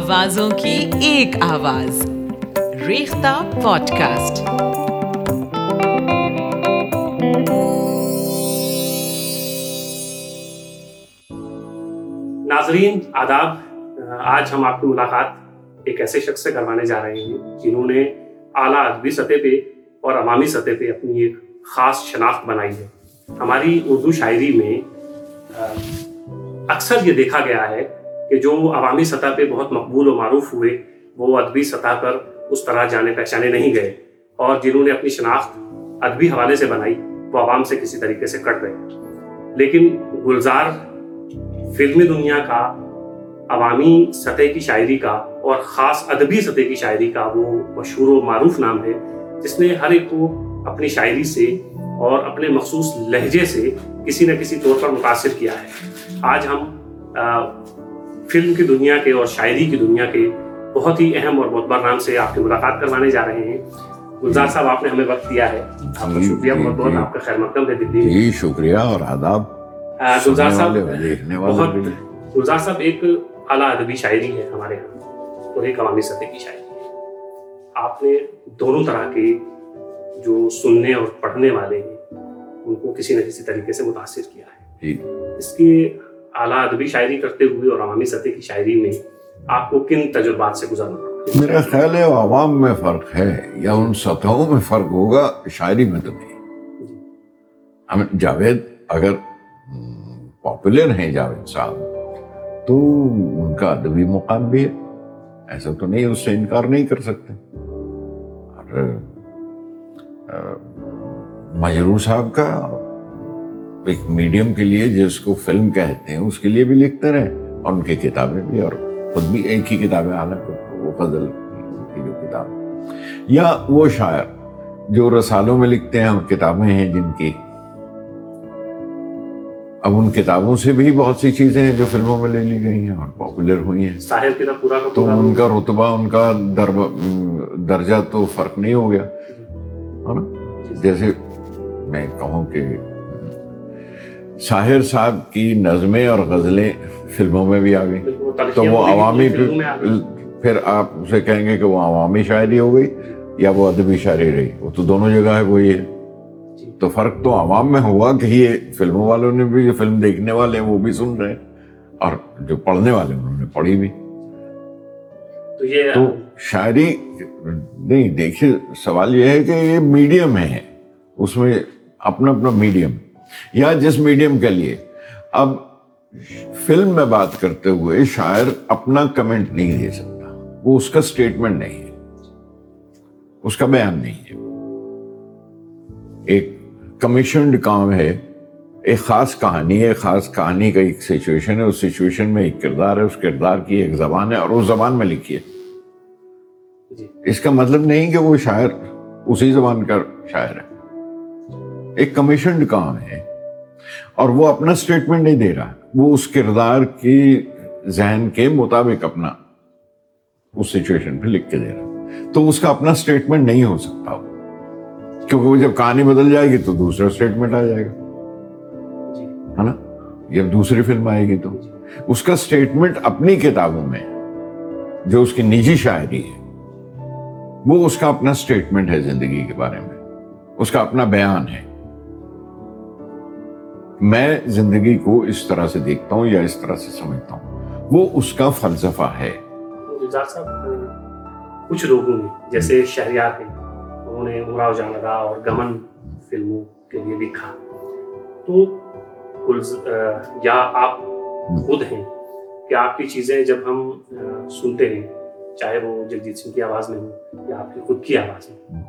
آوازوں کی ایک آواز۔ ریختہ پوڈ کاسٹ ناظرین، آداب، آج ہم آپ کی ملاقات ایک ایسے شخص سے کروانے جا رہے ہیں جنہوں نے اعلیٰ ادبی سطح پہ اور عوامی سطح پہ اپنی ایک خاص شناخت بنائی ہے۔ ہماری اردو شاعری میں اکثر یہ دیکھا گیا ہے کہ جو عوامی سطح پہ بہت مقبول و معروف ہوئے، وہ ادبی سطح پر اس طرح جانے پہچانے نہیں گئے اور جنہوں نے اپنی شناخت ادبی حوالے سے بنائی، وہ عوام سے کسی طریقے سے کٹ گئے۔ لیکن گلزار فلمی دنیا کا، عوامی سطح کی شاعری کا اور خاص ادبی سطح کی شاعری کا وہ مشہور و معروف نام ہے، جس نے ہر ایک کو اپنی شاعری سے اور اپنے مخصوص لہجے سے کسی نہ کسی طور پر متاثر کیا ہے۔ آج ہم فلم کی دنیا کے اور شاعری کی دنیا کے بہت ہی اہم اور معتبر نام سے آپ کی ملاقات کروانے جا رہے ہیں۔ گلزار صاحب آپ نے ہمیں وقت دیا ہے۔ آپ کا جی، شکریہ جی، بہت بہت جی۔ آپ کا خیر مقدم ہے دلی۔ میں جی شکریہ اور آداب۔ گلزار صاحب بہت۔ گلزار صاحب ایک اعلیٰ ادبی شاعری ہے ہمارے یہاں اور ایک عوامی سطح کی شاعری۔ ہے آپ نے دونوں طرح کے جو سننے اور پڑھنے والے ہیں ان کو کسی نہ کسی طریقے سے متاثر کیا ہے۔ جی۔ اس کے اعلیٰ ادبی شاعری کرتے ہوئے اور عوامی سطح کی شاعری میں آپ کو کن تجربات سے گزرنا پڑا میرا خیال ہے عوام میں فرق ہے یا ان سطحوں میں فرق ہوگا شاعری میں تو نہیں۔ ہم جاوید اگر پاپولر ہیں جاوید صاحب تو ان کا ادبی مقام بھی ہے۔ ایسا تو نہیں اس سے انکار نہیں کر سکتے۔ اور مجرور صاحب کا ایک میڈیم کے لیے جس کو فلم کہتے ہیں اس کے لیے بھی لکھتے رہے اور ان کی کتابیں بھی اور خود بھی ایک ہی کتابیں حالانکہ وہ غزل کی جو کتاب۔ یا وہ شاعر جو رسالوں میں لکھتے ہیں اور کتابیں ہیں جن کی۔ اب ان کتابوں سے بھی بہت سی چیزیں ہیں جو فلموں میں لے لی گئی ہیں اور پاپولر ہوئی ہیں۔ پورا تو ان کا رتبہ ان کا درجہ تو فرق نہیں ہو گیا۔ ہے نا؟ جیسے میں کہوں کہ شاہر صاحب کی نظمیں اور غزلیں فلموں میں بھی آ گئی تو وہ عوامی۔ پھر آپ اسے کہیں گے کہ وہ عوامی شاعری ہو گئی یا وہ ادبی شاعری رہی وہ تو دونوں جگہ ہے وہی ہے جی۔ تو فرق تو عوام میں ہوا کہ یہ فلموں والوں نے بھی جو فلم دیکھنے والے ہیں وہ بھی سن رہے ہیں اور جو پڑھنے والے انہوں نے پڑھی بھی تو یہ تو شاعری نہیں دیکھیے سوال یہ ہے کہ یہ میڈیم ہے اس میں اپنا اپنا میڈیم یا جس میڈیم کے لیے۔ اب فلم میں بات کرتے ہوئے شاعر اپنا کمنٹ نہیں دے سکتا۔ وہ اس کا سٹیٹمنٹ نہیں ہے۔ اس کا بیان نہیں ہے۔ ایک کمیشنڈ کام ہے۔ ایک خاص کہانی ہے۔ خاص کہانی کا ایک سچویشن ہے۔ اس سچویشن میں ایک کردار ہے۔ اس کردار کی ایک زبان ہے اور اس زبان میں لکھی ہے۔ جی۔ اس کا مطلب نہیں کہ وہ شاعر اسی زبان کا شاعر ہے۔ ایک کمیشنڈ کام ہے اور وہ اپنا سٹیٹمنٹ نہیں دے رہا وہ اس کردار کی ذہن کے مطابق اپنا اس سچویشن پہ لکھ کے دے رہا۔ تو اس کا اپنا سٹیٹمنٹ نہیں ہو سکتا۔ وہ کیونکہ وہ جب کہانی بدل جائے گی تو دوسرا سٹیٹمنٹ آ جائے گا۔ جی۔ ہے نا؟ جب دوسری فلم آئے گی تو۔ اس کا سٹیٹمنٹ اپنی کتابوں میں جو اس کی نجی شاعری ہے وہ اس کا اپنا سٹیٹمنٹ ہے زندگی کے بارے میں۔ اس کا اپنا بیان ہے۔ میں زندگی کو اس طرح سے دیکھتا ہوں یا اس طرح سے سمجھتا ہوں؟ وہ اس کا فلسفہ ہے۔ صاحب، کچھ لوگوں نے، جیسے شہریار ہیں، انہوں نے امراؤ جان اور گمن فلموں کے لیے لکھا۔ تو یا آپ خود ہیں کہ آپ کی چیزیں جب ہم سنتے ہیں، چاہے وہ جگجیت سنگھ کی آواز میں ہو یا آپ کی خود کی آواز میں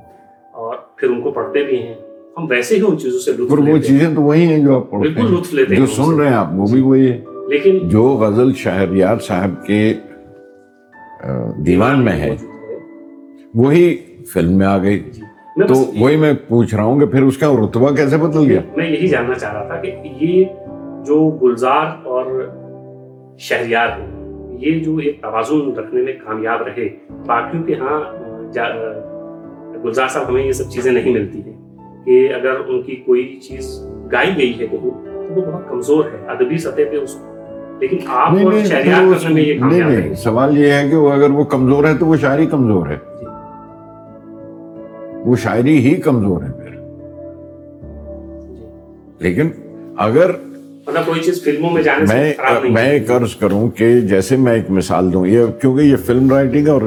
اور پھر ان کو پڑھتے بھی ہیں ہم ویسے ہی ان چیزوں سے لطف وہ لیتے ہیں۔ چیزیں تو وہی ہیں جو آپ پڑھتے بالکل لطف لیتے ہیں جو سن۔ رہے ہیں آپ وہ بھی وہی ہے لیکن جو غزل شہریار صاحب کے دیوان میں ہے وہی فلم میں آ گئی۔ جی۔ تو وہی میں پوچھ رہا ہوں کہ پھر اس کا رتبہ کیسے بدل گیا؟ میں یہی جاننا چاہ رہا تھا کہ یہ جو گلزار اور شہریار ہیں یہ جو ایک توازن رکھنے میں کامیاب رہے باقیوں کے ہاں گلزار صاحب ہمیں یہ سب چیزیں نہیں ملتی ہیں۔ کہ اگر ان کی کوئی چیز گائی گئی ہے کہیں تو وہ بہت کمزور ہے ادبی سطح پہ اس لیکن آپ اور کرنے میں یہ کامیاب سوال یہ ہے کہ وہ اگر وہ کمزور ہے تو وہ شاعری کمزور ہے۔ جی۔ وہ شاعری ہی کمزور ہے پھر۔ لیکن اگر مطلب کوئی چیز فلموں میں جانے میں میں ایک عرض کروں کہ جیسے میں ایک مثال دوں یہ کیونکہ یہ فلم رائٹنگ اور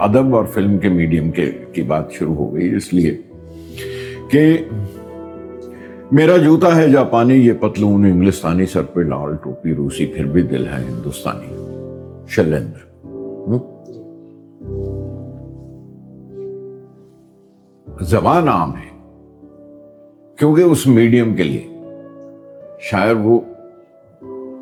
ادب اور فلم کے میڈیم کے، کی بات شروع ہو گئی اس لیے کہ میرا جوتا ہے جاپانی، یہ پتلون انگلستانی سر پہ لال ٹوپی، روسی پھر بھی دل ہے ہندوستانی شیلیندر ہوں؟ زبان عام ہے، کیونکہ اس میڈیم کے لیے شاعر وہ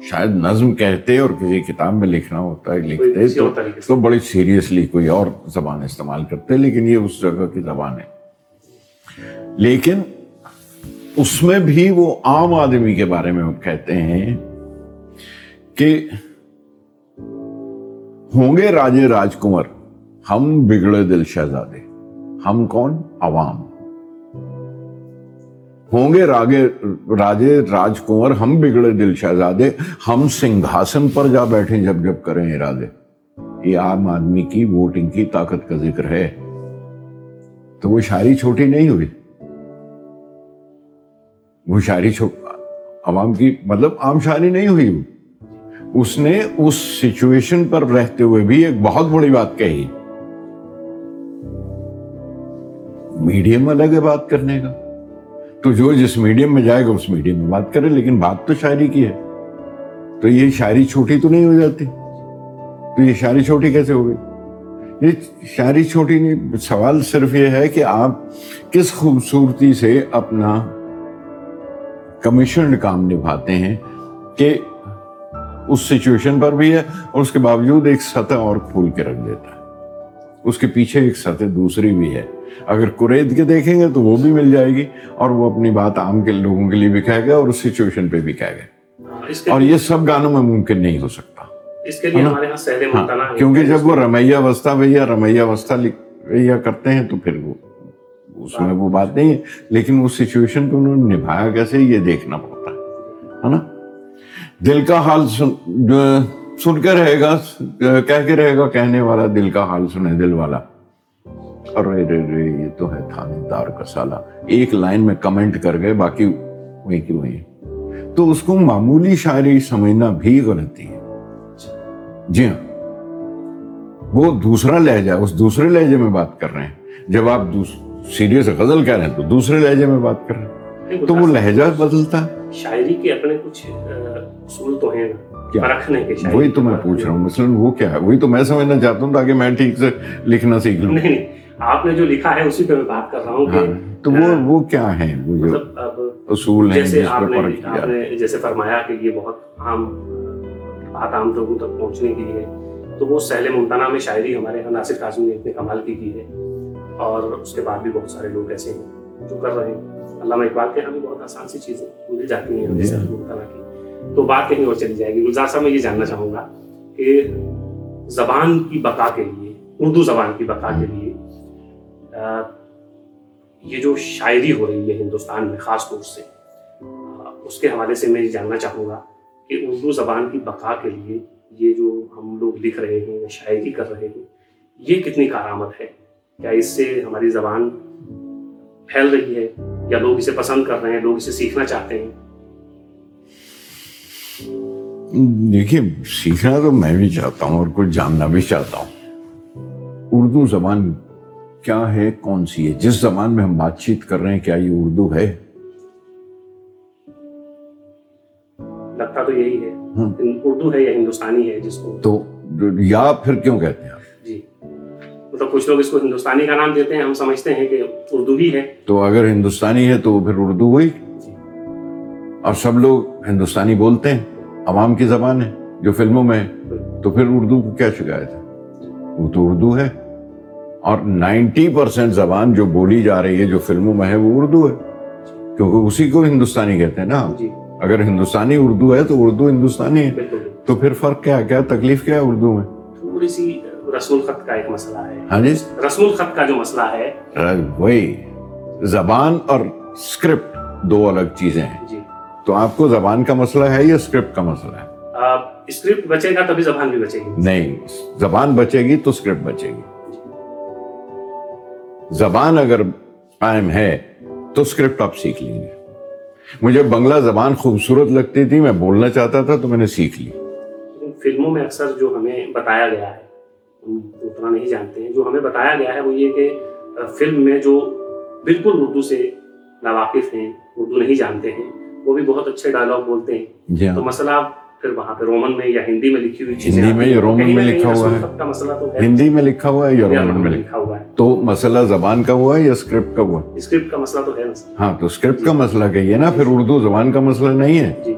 شاید نظم کہتے اور کسی کتاب میں لکھنا ہوتا ہے لکھتے تو۔ تو بڑی سیریسلی کوئی اور زبان استعمال کرتے لیکن یہ اس جگہ کی زبان ہے لیکن اس میں بھی وہ عام آدمی کے بارے میں وہ کہتے ہیں کہ ہوں گے راجے راج کنور ہم بگڑے دل شہزادے ہم کون عوام ہوں گے راگے، راجے راج کنور ہم بگڑے دل شہزادے، ہم سنگھاسن پر جا بیٹھے جب جب کریں ارادے۔ یہ عام آدمی کی ووٹنگ کی طاقت کا ذکر ہے۔ تو وہ شاعری چھوٹی نہیں ہوئی؟ وہ شاعری چھو، عوام کی مطلب عام شاعری نہیں ہوئی۔ وہ اس نے اس سچویشن پر رہتے ہوئے بھی ایک بہت بڑی بات کہی۔ میڈیم الگ ہے بات کرنے کا۔ تو جو جس میڈیم میں جائے گا اس میڈیم میں بات کرے، لیکن بات تو شاعری کی ہے۔ تو یہ شاعری چھوٹی تو نہیں ہو جاتی؟ تو یہ شاعری چھوٹی کیسے ہو گئی؟ یہ شاعری چھوٹی نہیں، سوال صرف یہ ہے کہ آپ کس خوبصورتی سے اپنا کمیشنڈ کام نبھاتے ہیں کہ اس سچویشن پر بھی ہے اور اس کے باوجود ایک سطح اور کھول کے رکھ دیتا ہے۔ اس کے پیچھے ایک سطح دوسری بھی ہے۔ اگر قرید کے دیکھیں گے تو وہ بھی مل جائے گی اور وہ اپنی بات عام کے لوگوں کے لیے بھی کہے گا اور اس سچویشن پہ بھی کہے گا۔ اور یہ سب گانوں میں ممکن نہیں ہو سکتا۔ اس کے لیے ہمارے ہاں کیونکہ جب وہ رمیہ وسطہ بھیا رمیہ وسطہ بھیا کرتے ہیں تو پھر وہ اس میں وہ بات نہیں ہے۔ لیکن اس سچویشن کو انہوں نے نبھایا کیسے؟ یہ دیکھنا پڑتا ہے۔ نا؟ دل کا حال جو سن کے رہے گا، کہہ کے رہے گا، کہنے والا دل کا حال سنے، دل والا۔ ارے رے رے یہ تو ہے تھانے دار کا سالہ ایک لائن میں کمنٹ کر گئے، باقی وہیں کی وہیں تو اس کو معمولی شاعری سمجھنا بھی غلطی ہے۔ جی ہاں۔ وہ دوسرا لہجہ، اس دوسرے لہجے میں بات کر رہے ہیں۔ جب آپ سیریس غزل کہہ رہے ہیں تو دوسرے لہجے میں بات کر رہے ہیں۔ تو وہ لہجہ بدلتا ہے۔ شاعری کے اپنے کچھ اصول تو ہیں کے وہی تو کے میں پوچھ رہا ہوں مثلاً وہ کیا ہے؟ وہی تو میں سمجھنا چاہتا ہوں تاکہ میں ٹھیک سے لکھنا سیکھ لوں۔ نہیں نہیں آپ نے جو لکھا ہے اسی پہ میں بات کر رہا ہوں کہ ہاں تو وہ وہ کیا ہے وہ مطلب اصول ہیں جیسے آپ نے جیسے فرمایا کہ یہ بہت عام بات عام لوگوں تک پہنچنے کی ہے تو وہ سہل ممتنع میں شاعری ہمارے یہاں ناصر کاظمی نے اتنے کمال کی کی ہے اور اس کے بعد بھی بہت سارے لوگ ایسے ہیں جو کر رہے ہیں۔ علامہ اقبال کے بھی بہت آسان سی چیزیں مل جاتی ہیں جی ممتنع کی تو بات کہیں اور چلی جائے گی۔ گلزار صاحب میں یہ جاننا چاہوں گا کہ زبان کی بقا کے لیے اردو زبان کی بقا کے لیے یہ جو شاعری ہو رہی ہے ہندوستان میں خاص طور سے اس کے حوالے سے میں یہ جاننا چاہوں گا کہ اردو زبان کی بقا کے لیے یہ جو ہم لوگ لکھ رہے ہیں شاعری کر رہے ہیں یہ کتنی کارآمد ہے؟ کیا اس سے ہماری زبان پھیل رہی ہے؟ یا لوگ اسے پسند کر رہے ہیں لوگ اسے سیکھنا چاہتے ہیں۔ دیکھیے سیکھنا تو میں بھی چاہتا ہوں اور کچھ جاننا بھی چاہتا ہوں۔ اردو زبان کیا ہے؟ کون سی ہے؟ جس زبان میں ہم بات چیت کر رہے ہیں کیا یہ اردو ہے؟ لگتا تو یہی ہے۔ اردو ہے یا ہندوستانی ہے جس کو تو یا پھر کیوں کہتے ہیں مطلب کچھ لوگ اس کو ہندوستانی کا نام دیتے ہیں ہم سمجھتے ہیں کہ اردو ہی ہے۔ تو اگر ہندوستانی ہے تو پھر اردو ہوئی جی۔ اور سب لوگ ہندوستانی بولتے ہیں عوام کی زبان ہے جو فلموں میں۔ تو پھر اردو کو کیا شکایت ہے؟ وہ تو اردو ہے۔ اور نائنٹی پرسینٹ زبان جو بولی جا رہی ہے جو فلموں میں ہے وہ اردو ہے۔ کیونکہ اسی کو ہندوستانی کہتے ہیں نا۔ جی۔ اگر ہندوستانی اردو ہے تو اردو ہندوستانی ہے۔ تو پھر فرق کیا کیا تکلیف کیا ہے اردو میں؟ تھوڑی سی رسم الخط کا ایک مسئلہ ہے۔ ہاں جی۔ رسم الخط کا جو مسئلہ ہے۔ وہی زبان اور اسکرپٹ دو الگ چیزیں ہیں۔ جی۔ تو آپ کو زبان کا مسئلہ ہے یا اسکرپٹ کا مسئلہ ہے؟ اسکرپٹ بچے گا تبھی زبان بھی بچے گی۔ نہیں زبان بچے گی تو اسکرپٹ بچے گی۔ زبان اگر قائم ہے تو اسکرپٹ آپ سیکھ لیں گے۔ مجھے بنگلہ زبان خوبصورت لگتی تھی میں بولنا چاہتا تھا تو میں نے سیکھ لی۔ فلموں میں اکثر جو ہمیں بتایا گیا ہے اتنا نہیں جانتے ہیں۔ جو ہمیں بتایا گیا ہے وہ یہ کہ فلم میں جو بالکل اردو سے ناواقف ہیں اردو نہیں جانتے ہیں وہ بھی بہت اچھے ڈائلاگ بولتے ہیں۔ جی تو ہاں مسئلہ پھر وہاں پہ رومن میں یا ہندی میں لکھی ہوئی چیزیں ہندی میں۔ یا رومن میں لکھا ہوا ہے۔ تو ہندی میں لکھا ہوا ہے یا رومن میں لکھا ہوا ہے۔ تو مسئلہ زبان کا ہوا ہے یا اسکرپٹ کا ہوا؟ ہے اسکرپٹ کا مسئلہ تو ہے ہاں تو اسکرپٹ کا مسئلہ کہیے نا پھر اردو زبان کا مسئلہ نہیں ہے۔ جی۔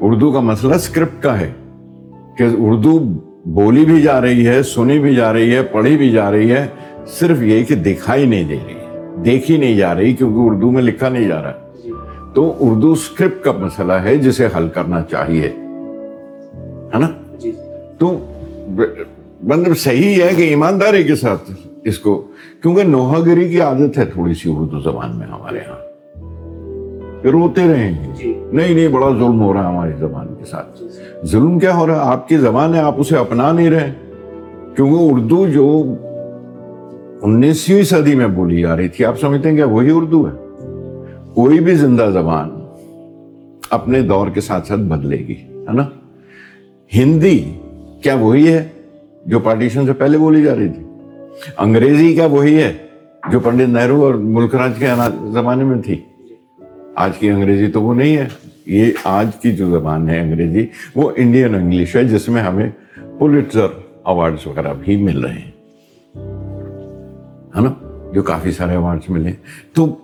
اردو کا مسئلہ اسکرپٹ کا ہے کہ اردو بولی بھی جا رہی ہے سنی بھی جا رہی ہے پڑھی بھی جا رہی ہے صرف یہ کہ دکھائی نہیں دے رہی دیکھی نہیں جا رہی کیونکہ اردو میں لکھا نہیں جا رہا۔ تو اردو اسکرپٹ کا مسئلہ ہے جسے حل کرنا چاہیے ہے نا؟ جی۔ تو مطلب صحیح ہے کہ ایمانداری کے ساتھ اس کو کیونکہ نوحہ گری کی عادت ہے تھوڑی سی اردو زبان میں ہمارے ہاں۔ کہ روتے رہے ہیں۔ جی۔ نہیں نہیں بڑا ظلم ہو رہا ہے ہماری زبان کے ساتھ۔ جی ظلم کیا ہو رہا ہے؟ آپ کی زبان ہے آپ اسے اپنا نہیں رہے۔ کیونکہ اردو جو انیسویں صدی میں بولی جا رہی تھی آپ سمجھتے ہیں کیا وہی اردو ہے؟ کوئی بھی زندہ زبان اپنے دور کے ساتھ ساتھ بدلے گی ہے نا؟ ہندی کیا وہی ہے جو پارٹیشن سے پہلے بولی جا رہی تھی؟ انگریزی کیا وہی ہے جو پنڈت نہرو اور ملک راج کے زمانے میں تھی؟ آج کی انگریزی تو وہ نہیں ہے، یہ آج کی جو زبان ہے انگریزی، وہ انڈین انگلش ہے، جس میں ہمیں پولیٹزر ایوارڈز وغیرہ بھی مل رہے ہیں۔ ہے نا؟ جو کافی سارے ایوارڈز ملے تو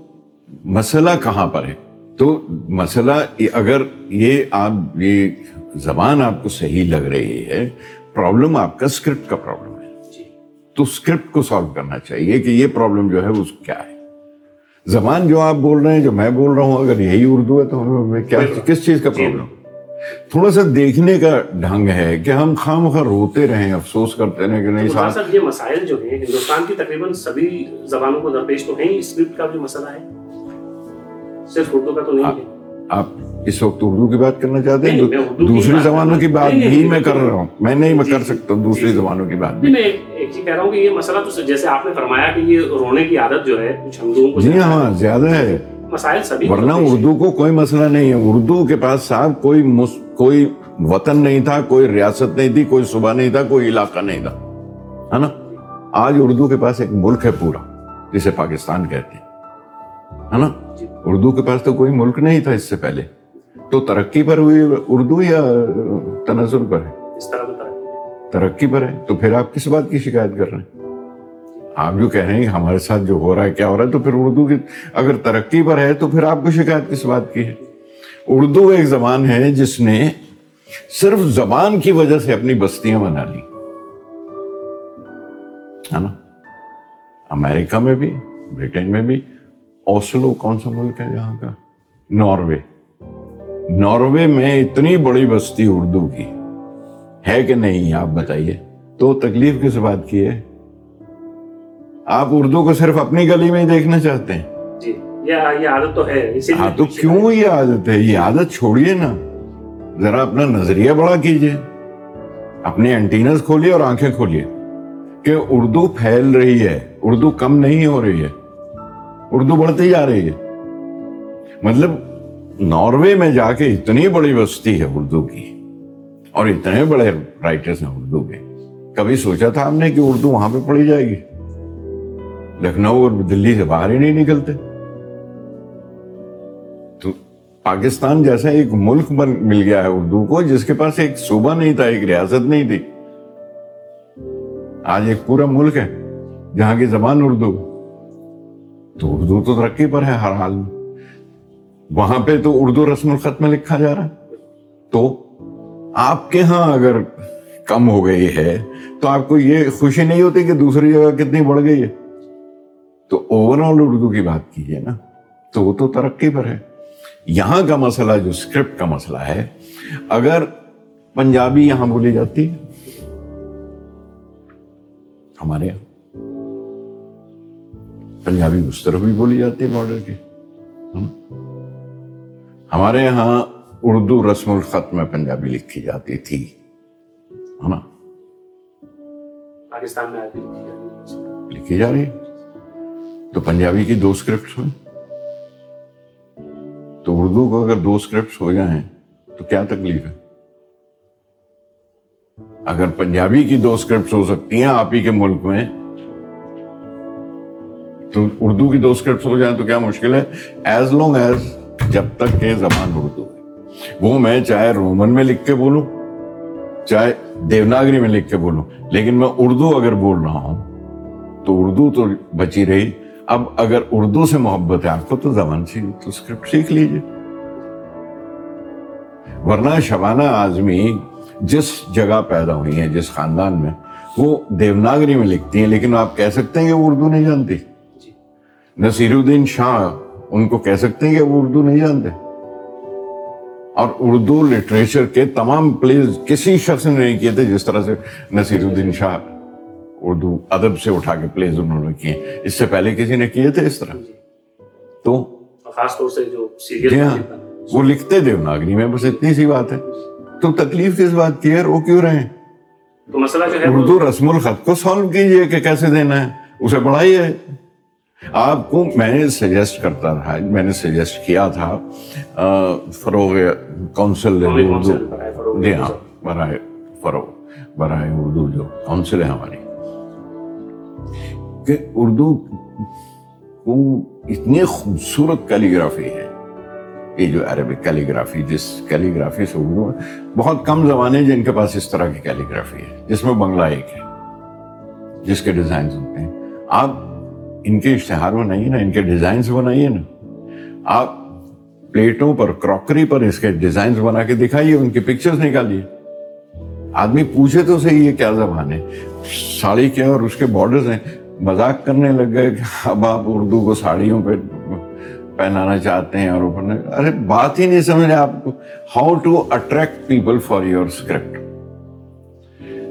مسئلہ کہاں پر ہے؟ تو مسئلہ اگر یہ آپ، یہ زبان آپ کو صحیح لگ رہی ہے پرابلم آپ کا اسکرپٹ کا پرابلم ہے۔ تو اسکرپٹ کو سالو کرنا چاہیے کہ یہ پرابلم جو ہے وہ کیا ہے۔ زبان جو آپ بول رہے ہیں جو میں بول رہا ہوں اگر یہی اردو ہے تو ہمیں کیا کس چیز کا پرابلم تھوڑا سا دیکھنے کا ڈھنگ ہے کہ ہم خواہ مخواہ روتے رہیں افسوس کرتے رہیں کہ نہیں صاحب یہ مسائل جو ہیں ہندوستان کی تقریباً سبھی زبانوں کو درپیش تو ہیں اسکرپٹ کا بھی مسئلہ ہے۔ صرف اردو کا تو نہیں ہے۔ آپ اس وقت اردو کی بات کرنا چاہتے ہیں؟ دوسری زبانوں کی بات بھی میں کر رہا ہوں۔ میں نہیں میں جی، کر جی، سکتا ہوں دوسری جی۔ زبانوں کی بات۔ بھی میں ایک چیز کہہ رہا ہوں کہ یہ مسئلہ تو جیسے آپ نے فرمایا کہ یہ رونے کی عادت جو ہے کچھ کو جی ہاں زیادہ ہے۔ مسائل سبھی ورنہ۔ اردو کو کوئی مسئلہ نہیں ہے۔ اردو کے پاس صاحب کوئی کوئی وطن نہیں تھا کوئی ریاست نہیں تھی کوئی صوبہ نہیں تھا کوئی علاقہ نہیں تھا۔ ہے نا؟ آج اردو کے پاس ایک ملک ہے پورا جسے پاکستان کہتے ہیں۔ ہے نا۔ اردو کے پاس تو کوئی ملک نہیں تھا اس سے پہلے۔ تو ترقی پر ہوئی اردو یا تنزل پر ہے؟ ترقی پر۔ ہے؟ تو پھر آپ کس بات کی شکایت کر رہے ہیں؟ آپ جو کہہ رہے ہیں ہمارے ساتھ جو ہو رہا ہے کیا ہو رہا ہے تو پھر اردو کی اگر ترقی پر ہے تو پھر آپ کو شکایت کس بات کی ہے؟ اردو ایک زبان ہے جس نے صرف زبان کی وجہ سے اپنی بستیاں بنا لی ہے نا؟ امریکہ میں بھی برٹن میں بھی اوسلو کون سا ملک ہے جہاں کا ناروے۔ ناروے میں اتنی بڑی بستی اردو کی ہے کہ نہیں آپ بتائیے؟ تو تکلیف کس بات کی ہے؟ آپ اردو کو صرف اپنی گلی میں ہی دیکھنا چاہتے ہیں۔ جی یہ عادت تو ہے ہاں تو کیوں یہ عادت ہے؟ یہ عادت چھوڑیے نا۔ ذرا اپنا نظریہ بڑا کیجیے۔ اپنے انٹینز کھولیے اور آنکھیں کھولیے کہ اردو پھیل رہی ہے اردو کم نہیں ہو رہی ہے۔ اردو بڑھتی جا رہی ہے۔ مطلب ناروے میں جا کے اتنی بڑی بستی ہے اردو کی، اور اتنے بڑے رائٹرز ہیں اردو کے۔ کبھی سوچا تھا ہم نے کہ اردو وہاں پہ پڑھی جائے گی؟ لکھنؤ اور دلی سے باہر ہی نہیں نکلتے۔ تو پاکستان جیسا ایک ملک بن مل گیا ہے اردو کو، جس کے پاس ایک صوبہ نہیں تھا، ایک ریاست نہیں تھی۔ آج ایک پورا ملک ہے جہاں کی زبان اردو۔ تو اردو تو ترقی پر ہے ہر حال میں۔ وہاں پہ تو اردو رسم الخط میں لکھا جا رہا ہے۔ تو آپ کے ہاں اگر کم ہو گئی ہے، تو آپ کو یہ خوشی نہیں ہوتی کہ دوسری جگہ کتنی بڑھ گئی ہے۔ تو اوور آل اردو کی بات کیجیے نا۔ تو وہ تو ترقی پر ہے۔ یہاں کا مسئلہ، جو اسکرپٹ کا مسئلہ ہے، اگر پنجابی یہاں بولی جاتی ہے ہمارے یہاں پنجابی اس طرف بھی بولی جاتی ہے بارڈر کی۔ ہم- ہمارے یہاں اردو رسم الخط میں پنجابی لکھی جاتی تھی ہے نا؟ پاکستان میں لکھی جا رہی تو پنجابی کی دو اسکرپٹس ہوئیں۔ تو اردو کو اگر دو اسکرپٹس ہو جائیں تو کیا تکلیف ہے؟ اگر پنجابی کی دو اسکرپٹس ہو سکتی ہیں آپ ہی کے ملک میں تو اردو کی دو اسکرپٹس ہو جائیں تو کیا مشکل ہے؟ ایز لانگ ایز جب تک کہ زبان اردو ہے۔ وہ میں چاہے رومن میں لکھ کے بولوں چاہے دیوناگری میں لکھ کے بولوں لیکن میں اردو اگر بول رہا ہوں تو اردو تو بچی رہی۔ اب اگر اردو سے محبت ہے آپ کو تو زبان سے تو اسکرپٹ سیکھ لیجیے ورنہ شبانہ اعظمی جس جگہ پیدا ہوئی ہیں جس خاندان میں وہ دیوناگری میں لکھتی ہیں لیکن آپ کہہ سکتے ہیں کہ وہ اردو نہیں جانتی۔ جی۔ نصیر الدین شاہ ان کو کہہ سکتے ہیں کہ وہ اردو نہیں جانتے۔ اور اردو لٹریچر کے تمام پلیز کسی شخص نے نہیں کیے تھے جس طرح سے نصیر الدین شاہ اردو ادب سے اٹھا کے پلیز انہوں نے کیے۔ اس سے پہلے کسی نے کیے تھے اس طرح؟ تو؟ خاص طور سے جو جی سیریل ہاں وہ لکھتے دیوناگری میں بس اتنی سی بات ہے۔ تو تکلیف کس بات کی ہے؟ رو کیوں رہے ہیں؟ تو مسئلہ جو ہے وہ اردو رسم الخط کو سالو کیجیے کہ کیسے دینا ہے۔ اسے بڑھائیے۔ آپ کو میں نے سجیسٹ کرتا رہا میں نے سجیسٹ کیا تھا فروغ کونسل اردو۔ جی ہاں برائے فروغ برائے اردو جو کونسل ہے ہماری۔ کہ اردو کو اتنی خوبصورت کیلیگرافی ہے یہ جو عربک کیلیگرافی جس کیلیگرافی سے اردو میں بہت کم زبانیں جن کے پاس اس طرح کی کیلیگرافی ہے جس میں بنگلہ ایک ہے جس کے ڈیزائنز ہوتے ہیں۔ آپ ان کے اشتہار بنائیے نا ان کے ڈیزائنز بنائیے نا آپ پلیٹوں پر، کراکری پر اس کے ڈیزائنز بنا کے دکھائیے، ان کی پکچرز نکالیے۔ آدمی پوچھے تو صحیح یہ کیا زبان ہے۔ ساڑی کیا اور اس کے بارڈرز ہیں۔ مذاق کرنے لگ گئے کہ اب آپ اردو کو ساڑیوں پہ پہنانا چاہتے ہیں اور اوپر ارے، بات ہی نہیں سمجھ رہے آپ کو۔ How to attract people for your script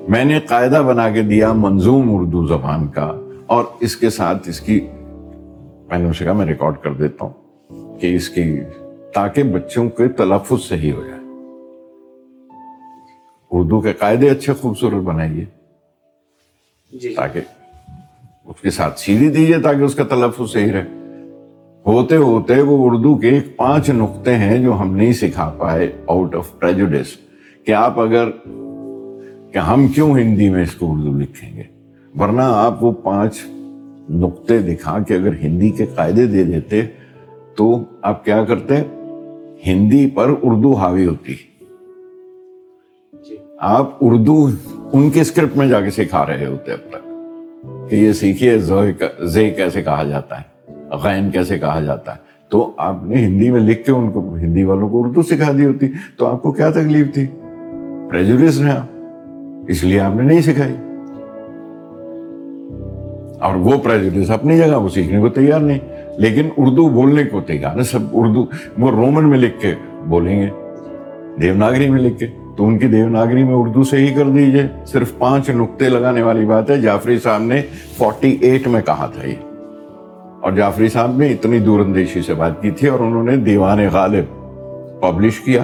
میں نے قاعدہ بنا کے دیا منظوم اردو زبان کا۔ اور اس کے ساتھ اس کی میں نے اسے کہا میں ریکارڈ کر دیتا ہوں کہ اس کی تاکہ بچوں کے تلفظ صحیح ہو جائے۔ اردو کے قاعدے اچھے خوبصورت بنائیے۔ جی۔ تاکہ اس کے ساتھ سیدھی دیجیے تاکہ اس کا تلفظ صحیح رہے۔ ہوتے ہوتے وہ اردو کے ایک پانچ نقطے ہیں جو ہم نہیں سکھا پائے آؤٹ آف پریجوڈس کہ آپ اگر کہ ہم کیوں ہندی میں اس کو اردو لکھیں گے؟ ورنہ آپ وہ پانچ نقطے دکھا کے اگر ہندی کے قاعدے دے دیتے تو آپ کیا کرتے؟ ہندی پر اردو حاوی ہوتی۔ آپ اردو ان کے اسکرپٹ میں جا کے سکھا رہے ہوتے اب تک کہ یہ سیکھیے زے کیسے کہا جاتا ہے، غین کیسے کہا جاتا ہے۔ تو آپ نے ہندی میں لکھ کے ان کو، ہندی والوں کو اردو سکھا دی ہوتی۔ تو آپ کو کیا تکلیف تھی؟ پریجوڈس رہے آپ اس لیے آپ نے نہیں سکھائی۔ اور وہ پریجوڈس اپنی جگہ وہ سیکھنے کو تیار نہیں، لیکن اردو بولنے کو تیار ہے سب اردو، وہ رومن میں لکھ کے بولیں گے۔ دیوناگری میں لکھ کے، تو ان کی دیوناگری میں اردو سے ہی کر دیجیے۔ صرف پانچ نقطے لگانے والی بات ہے، جعفری صاحب نے فورٹی ایٹ میں کہا تھا یہ۔ اور جعفری صاحب نے اتنی دور اندیشی سے بات کی تھی اور انہوں نے دیوان غالب پبلش کیا۔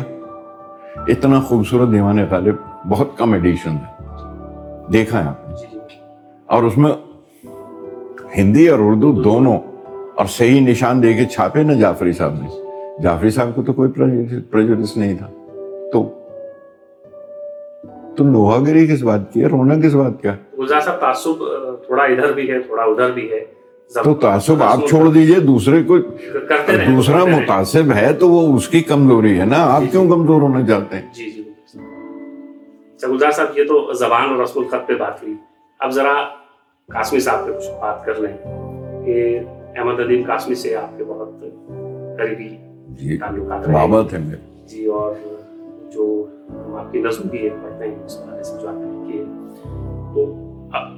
اتنا خوبصورت دیوان غالب، بہت کم ایڈیشن ہے۔ دیکھا ہے آپ نے۔ اور اس میں ہندی اور اردو دونوں اور صحیح نشان دے کے چھاپے نا جعفری صاحب نے۔ جعفری صاحب کو تو کوئی پریجوڈس نہیں تھا۔ تو تو لوہا گری کس بات کی ہے؟ رونا کس بات کا صاحب تعصب تھوڑا ادھر بھی ہے تھوڑا ادھر بھی ہے۔ تو تعصب آپ چھوڑ دیجیے دوسرے کو دوسرا متاثب ہے تو وہ اس کی کمزوری ہے نا۔ آپ کیوں کمزور ہونا چاہتے ہیں؟ جی جی۔ اچھا صاحب یہ تو زبان اور رسم الخط پہ بات ہوئی۔ اب ذرا قاسمی صاحب پہ کچھ بات کر لیں۔ کہ احمد ندیم قاسمی سے آپ کے بہت قریبی جی۔ تعلقات رہے۔ میرے۔ جی اور جو ہم آپ کی نظم بھی ہے پڑھتے ہیں اس حوالے سے جو آپ نے کی تو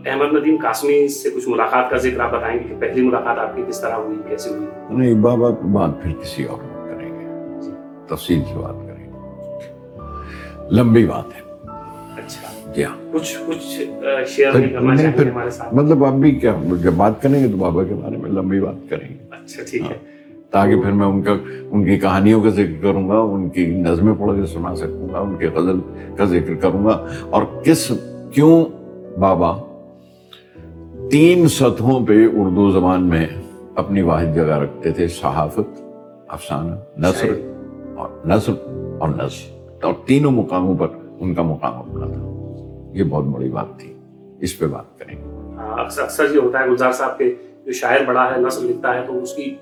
احمد ندیم قاسمی سے کچھ ملاقات کا ذکر آپ بتائیں گے کہ پہلی ملاقات آپ کی کس طرح ہوئی کیسے ہوئی؟ نہیں بابا کی بات پھر کسی اور کریں گے۔ تفصیل سے بات کریں گے۔ لمبی بات ہے۔ ہاں کچھ کچھ شیئر نہیں پھر مطلب اب بھی کیا جب بات کریں گے تو بابا کے بارے میں لمبی بات کریں گے۔ اچھا ٹھیک ہے۔ تاکہ پھر میں ان کا ان کی کہانیوں کا ذکر کروں گا ان کی نظمیں پڑھ کے سنا سکوں گا ان کے غزل کا ذکر کروں گا۔ اور کس کیوں بابا؟ تین سطحوں پہ اردو زبان میں اپنی واحد جگہ رکھتے تھے صحافت افسانہ نثر اور نثر اور نثر۔ اور تینوں مقاموں پر ان کا مقام اپنا تھا۔ یہ بہت بڑی بات تھی۔ اس پہ بات کریں۔ گے ہاں، اکثر اکثر یہ ہوتا ہے گلزار صاحب کے جو شاعر بڑا ہے نثر لکھتا ہے تو اس کی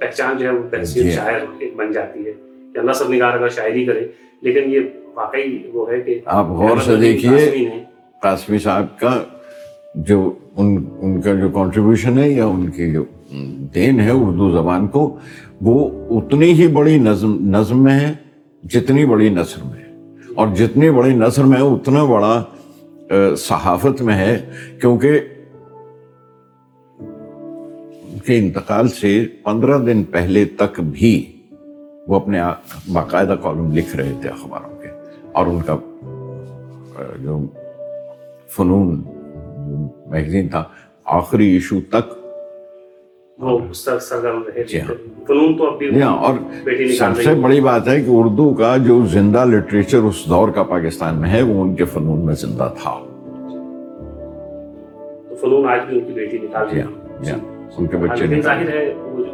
پہچان جو ہے وہ بحثیت جی۔ شاعر ایک بن جاتی ہے۔ یا نثر نگار اگر شاعری کرے لیکن یہ واقعی وہ ہے کہ آپ غور سے دیکھیے قاسمی صاحب کا جو ان ان کا جو کنٹریبیوشن ہے یا ان کی جو دین ہے اردو زبان کو وہ اتنی ہی بڑی نظم نظم میں ہے جتنی بڑی نثر میں۔ ہے اور جتنی بڑی نثر میں ہے اتنا بڑا صحافت میں ہے، کیونکہ ان کے انتقال سے پندرہ دن پہلے تک بھی وہ اپنے باقاعدہ کالم لکھ رہے تھے اخباروں کے، اور ان کا جو فنون میگزین تھا، آخری ایشو تک وہ جی ہاں۔ فنون تو جی ہاں، اور سب سے۔ بڑی بات ہے کہ اردو کا جو زندہ لٹریچر اس دور کا پاکستان میں ہے وہ ان کے فنون میں زندہ تھا۔ تو فنون آج بھی ان کی بیٹی نکال جی ہاں جی ان کے بچے ظاہر ہے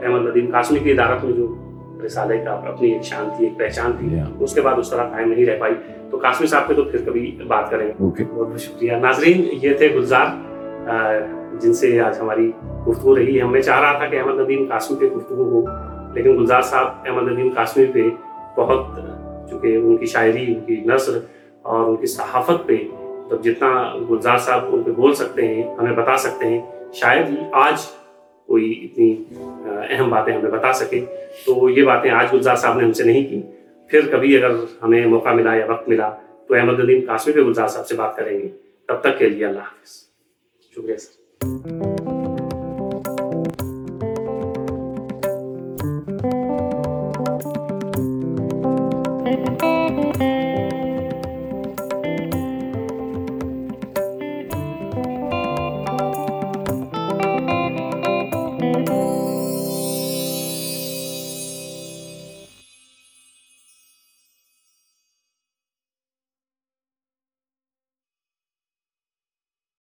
احمد ندیم قاسمی کی ادارت میں جو رسالے کا اپنی ایک شان تھی ایک پہچان تھی۔ اس کے بعد اس طرح قائم نہیں رہ پائی۔ تو قاسمی صاحب پہ تو پھر کبھی بات کریں گے۔ بہت بہت شکریہ۔ ناظرین یہ تھے گلزار۔ جن سے آج ہماری گفتگو رہی ہم میں چاہ رہا تھا کہ احمد ندیم قاسمی پہ گفتگو ہو، لیکن گلزار صاحب احمد ندیم قاسمی پہ بہت، چونکہ ان کی شاعری، ان کی نثر اور ان کی صحافت پہ تو جتنا گلزار صاحب ان پہ بول سکتے ہیں، ہمیں بتا سکتے ہیں، شاید ہی آج کوئی اتنی اہم باتیں ہمیں بتا سکے۔ تو یہ باتیں آج گلزار صاحب نے ہم سے نہیں کی۔ پھر کبھی اگر ہمیں موقع ملا یا وقت ملا، تو احمد ندیم قاسمی پہ گلزار صاحب سے بات کریں گے۔ تب تک کے لیے اللہ حافظ۔ شکریہ سر